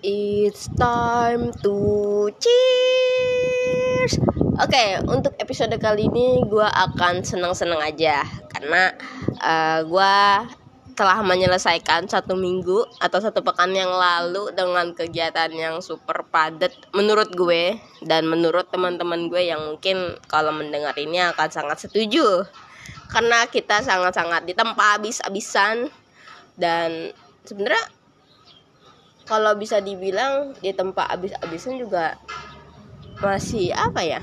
It's time to cheers. Oke, okay, untuk episode kali ini gue akan seneng-seneng aja karena uh, gue telah menyelesaikan satu minggu atau satu pekan yang lalu dengan kegiatan yang super padat menurut gue dan menurut teman-teman gue yang mungkin kalau mendengar ini akan sangat setuju karena kita sangat-sangat ditempa habis-habisan dan sebenarnya kalau bisa dibilang di tempat abis-abisan juga masih apa ya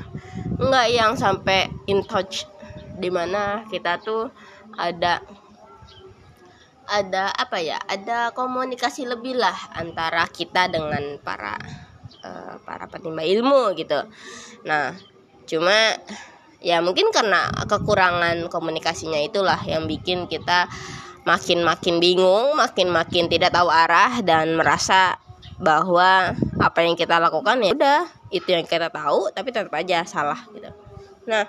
nggak yang sampai in touch di mana kita tuh ada ada apa ya ada komunikasi lebih lah antara kita dengan para uh, para penimba ilmu gitu. Nah cuma ya mungkin karena kekurangan komunikasinya itulah yang bikin kita makin-makin bingung, makin-makin tidak tahu arah dan merasa bahwa apa yang kita lakukan ya udah itu yang kita tahu tapi tetap aja salah gitu. Nah,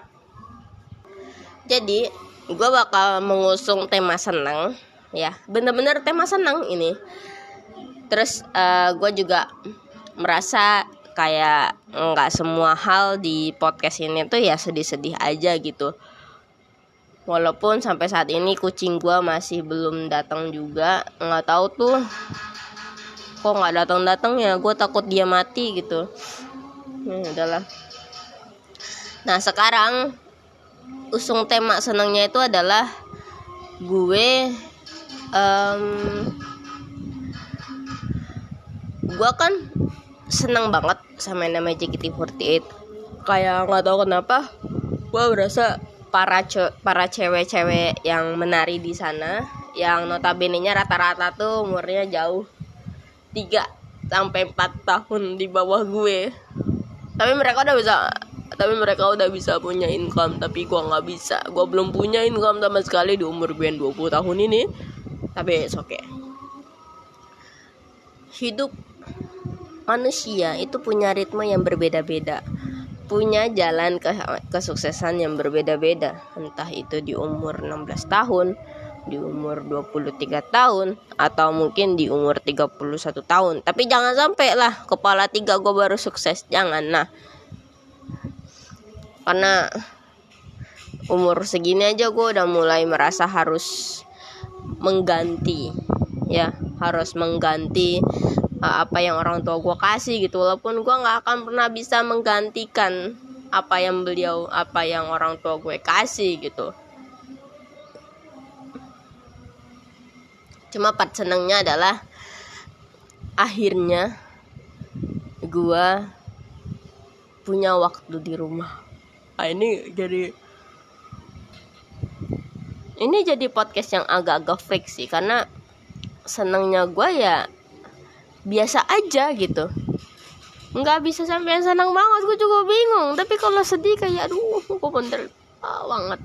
jadi gue bakal mengusung tema senang ya, bener-bener tema senang ini. Terus uh, eh, gue juga merasa kayak nggak semua hal di podcast ini tuh ya sedih-sedih aja gitu walaupun sampai saat ini kucing gua masih belum datang juga nggak tahu tuh kok nggak datang datang ya gue takut dia mati gitu. Hmm, udahlah. Nah sekarang usung tema senangnya itu adalah gue um, gue kan senang banget sama yang namanya JKT48 kayak nggak tahu kenapa gue berasa para ce para cewek-cewek yang menari di sana yang notabene-nya rata-rata tuh umurnya jauh 3 sampai 4 tahun di bawah gue. Tapi mereka udah bisa tapi mereka udah bisa punya income tapi gue nggak bisa gue belum punya income sama sekali di umur gue 20 tahun ini tapi oke okay. hidup manusia itu punya ritme yang berbeda-beda punya jalan ke kesuksesan yang berbeda-beda. Entah itu di umur 16 tahun di umur 23 tahun atau mungkin di umur 31 tahun. Tapi jangan sampai lah kepala tiga gue baru sukses. Jangan nah. Karena umur segini aja gue udah mulai merasa harus mengganti ya. Harus mengganti apa yang orang tua gue kasih gitu. Walaupun gue nggak akan pernah bisa menggantikan apa yang beliau apa yang orang tua gue kasih gitu. Cuma part senengnya adalah akhirnya gue punya waktu di rumah. Ah, ini jadi ini jadi podcast yang agak-agak fake sih karena senengnya gue ya biasa aja gitu. Nggak bisa sampai senang banget gue juga bingung. Tapi kalau sedih kayak aduh gue bener banget.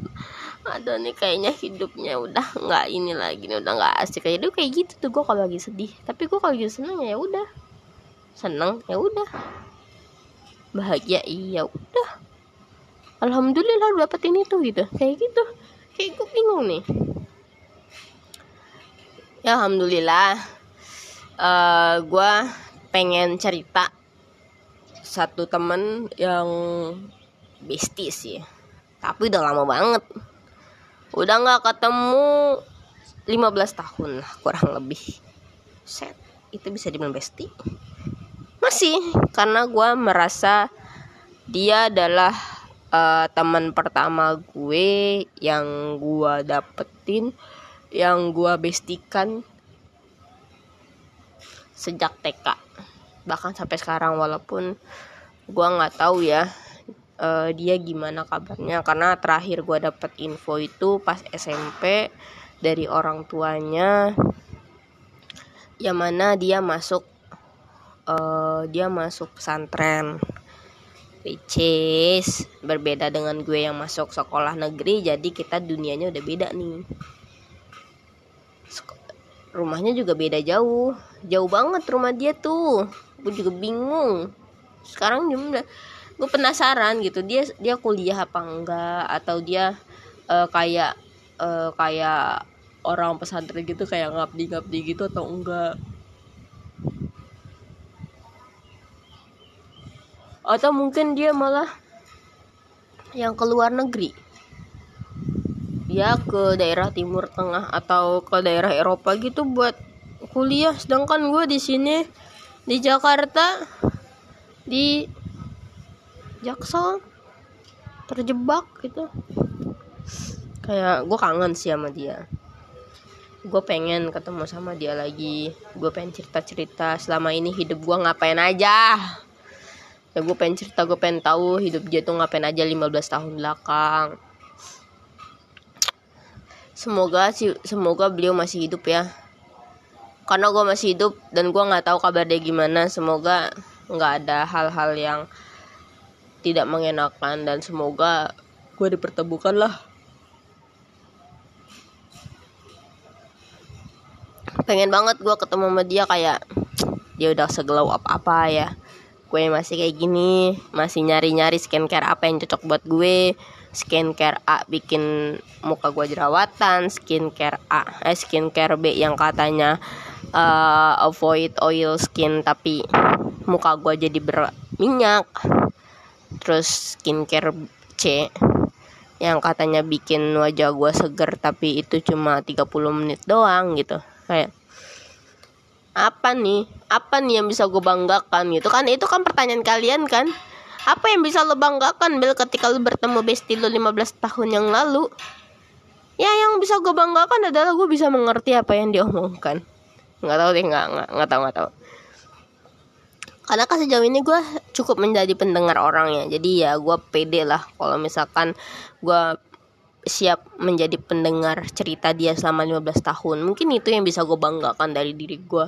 Ada nih kayaknya hidupnya udah nggak ini lagi nih udah nggak asik kayak kayak gitu tuh gue kalau lagi sedih. Tapi gue kalau lagi seneng ya udah. Seneng ya udah. Bahagia iya udah. Alhamdulillah dapet ini tuh gitu. Kayak gitu. Kayak gue bingung nih. Ya alhamdulillah uh, eh, gue pengen cerita satu temen yang besties sih tapi udah lama banget. Udah nggak ketemu 15 tahun lah kurang lebih. Set itu bisa dibilang bestie. Masih karena gue merasa dia adalah uh, teman pertama gue yang gue dapetin yang gue bestikan sejak TK bahkan sampai sekarang walaupun gue nggak tahu ya uh, dia gimana kabarnya. Karena terakhir gue dapet info itu pas SMP dari orang tuanya yang mana dia masuk uh, dia masuk pesantren. Which is berbeda dengan gue yang masuk sekolah negeri jadi kita dunianya udah beda nih rumahnya juga beda jauh. Jauh banget rumah dia tuh. Gue juga bingung. Sekarang gimana gue penasaran gitu. Dia dia kuliah apa enggak? Atau dia uh, kayak uh, kayak orang pesantren gitu kayak ngabdi ngabdi gitu atau enggak? Atau mungkin dia malah yang ke luar negeri ya ke daerah timur tengah atau ke daerah Eropa gitu buat kuliah. Sedangkan gue di sini di Jakarta di Jaksel terjebak gitu. Kayak gue kangen sih sama dia. Gue pengen ketemu sama dia lagi. Gue pengen cerita cerita selama ini hidup gue ngapain aja? Ya gue pengen cerita gue pengen tahu hidup dia tuh ngapain aja 15 tahun belakang semoga sih semoga beliau masih hidup ya. Karena gue masih hidup dan gue nggak tahu kabar dia gimana. Semoga nggak ada hal-hal yang tidak mengenakan dan semoga gue dipertemukan lah. Pengen banget gue ketemu sama dia kayak dia udah segelau apa apa ya gue masih kayak gini masih nyari nyari skincare apa yang cocok buat gue. Skincare A bikin muka gue jerawatan skincare A eh skincare B yang katanya uh, avoid oil skin tapi muka gue jadi berminyak. Terus skincare C yang katanya bikin wajah gue seger tapi itu cuma 30 menit doang gitu kayak apa nih apa nih yang bisa gue banggakan gitu kan itu kan pertanyaan kalian kan apa yang bisa lo banggakan Bel ketika lo bertemu bestie lo 15 tahun yang lalu? Ya yang bisa gue banggakan adalah gue bisa mengerti apa yang diomongkan. Nggak tahu deh, nggak nggak nggak tahu nggak tahu. Karena kan sejauh ini gue cukup menjadi pendengar orangnya, jadi ya gue pede lah kalau misalkan gue siap menjadi pendengar cerita dia selama 15 tahun. Mungkin itu yang bisa gue banggakan dari diri gue.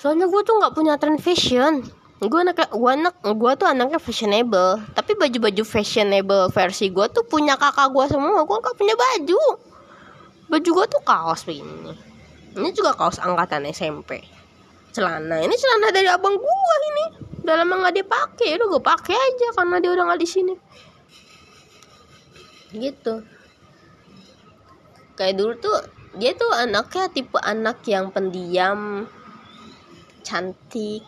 Soalnya gue tuh nggak punya tren fashion. Gue anak gue anak gue tuh anaknya fashionable. Tapi baju-baju fashionable versi gue tuh punya kakak gue semua. Gue nggak punya baju. Baju gue tuh kaos begini ini juga kaos angkatan SMP celana. Ini celana dari abang gue ini. Udah lama nggak dipakai. Udah gue pakai aja karena dia udah nggak di sini. Gitu. Kayak dulu tuh dia tuh anaknya tipe anak yang pendiam cantik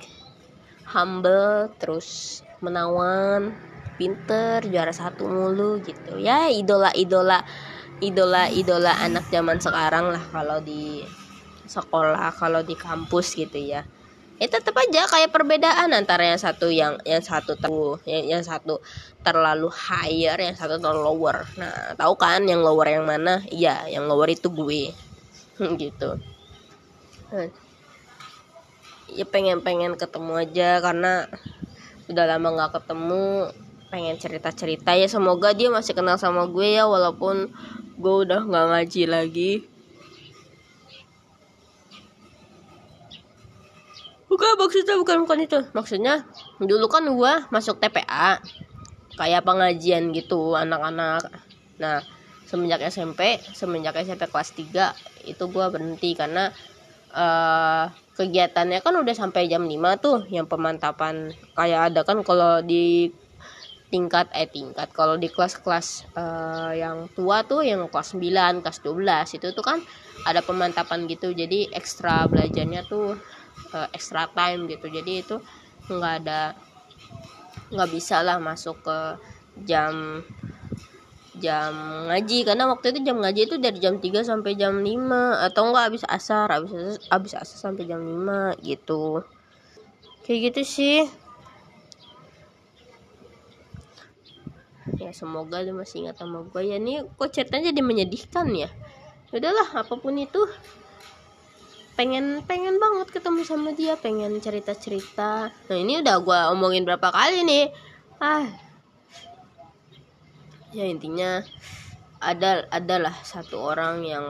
humble terus menawan pinter juara satu mulu gitu. Ya idola idola idola idola anak zaman sekarang lah kalau di sekolah kalau di kampus gitu ya. Ya tetap aja kayak perbedaan antara yang satu yang yang satu tuh yang, yang satu terlalu higher yang satu terlalu lower. Nah tahu kan yang lower yang mana? Iya yang lower itu gue. Gitu ya pengen-pengen ketemu aja karena udah lama nggak ketemu. Pengen cerita-cerita ya semoga dia masih kenal sama gue ya walaupun gue udah nggak ngaji lagi. Bukan maksudnya bukan bukan itu. Maksudnya dulu kan gue masuk TPA kayak pengajian gitu anak-anak. Nah semenjak SMP semenjak SMP kelas 3 itu gue berhenti karena uh, kegiatannya kan udah sampai jam 5 tuh yang pemantapan. Kayak ada kan kalau di tingkat eh tingkat. Kalau di kelas-kelas uh, yang tua tuh yang kelas 9, kelas 12 itu tuh kan ada pemantapan gitu. Jadi ekstra belajarnya tuh uh, extra time gitu. Jadi itu nggak ada nggak bisa lah masuk ke jam jam ngaji karena waktu itu jam ngaji itu dari jam 3 sampai jam 5 atau enggak habis asar habis asar, habis asar sampai jam 5 gitu. Kayak gitu sih. Ya semoga lu masih ingat sama gue ya nih kok ceritanya jadi menyedihkan ya? Udahlah apa pun itu. Pengen pengen banget ketemu sama dia pengen cerita cerita nah ini udah gue omongin berapa kali nih? Ah ya intinya ada adalah satu orang yang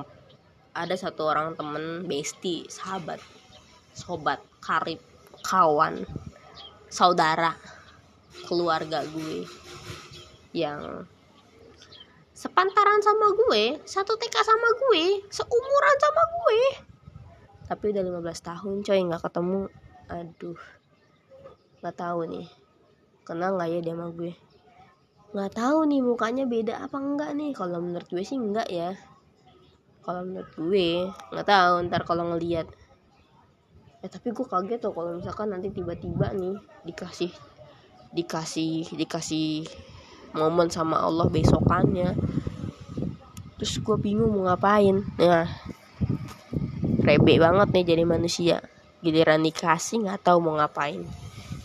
ada satu orang temen bestie sahabat sobat karib kawan saudara keluarga gue yang sepantaran sama gue satu TK sama gue seumuran sama gue. Tapi udah 15 tahun coy nggak ketemu. Aduh nggak tahu nih. Kenal nggak ya dia sama gue nggak tahu nih mukanya beda apa enggak nih. Kalau menurut gue sih enggak ya. Kalau menurut gue nggak tahu ntar kalau ngelihat ya tapi gue kaget tuh kalau misalkan nanti tiba-tiba nih dikasih dikasih dikasih momen sama Allah besokannya. Terus gue bingung mau ngapain. Ya rebe banget nih jadi manusia. Giliran dikasih nggak tahu mau ngapain.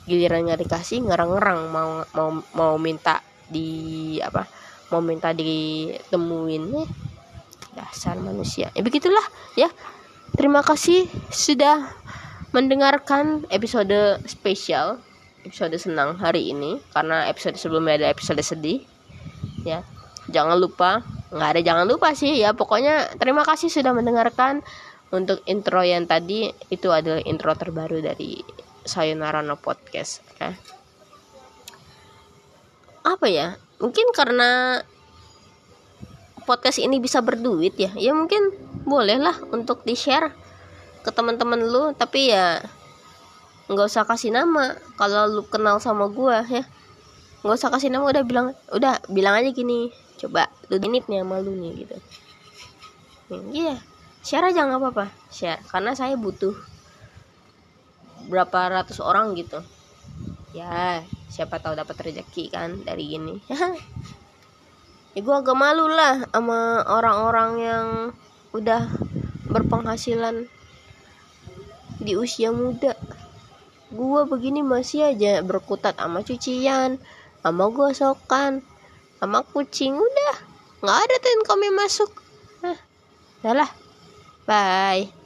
Giliran nggak dikasih ngerang-ngerang mau mau mau minta di apa mau minta ditemuin. Dasar manusia. Ya begitulah ya. Terima kasih sudah mendengarkan episode spesial episode senang hari ini. Karena episode sebelumnya ada episode sedih ya. Jangan lupa nggak ada jangan lupa sih ya. Pokoknya terima kasih sudah mendengarkan. Untuk intro yang tadi itu adalah intro terbaru dari Sayonara No Podcast ya. Apa ya mungkin karena podcast ini bisa berduit ya ya mungkin bolehlah untuk di share ke teman-teman lu tapi ya nggak usah kasih nama kalau lu kenal sama gua ya. Nggak usah kasih nama udah bilang udah bilang aja gini coba lu ini nih sama lu nih gitu. Iya yeah share aja nggak apa-apa share karena saya butuh berapa ratus orang gitu ya siapa tahu dapat rezeki kan dari gini. Ya gue agak malu lah sama orang-orang yang udah berpenghasilan di usia muda. Gue begini masih aja berkutat sama cucian sama gosokan sama kucing. Udah nggak ada tuh yang kami masuk. Nah, lah Bye.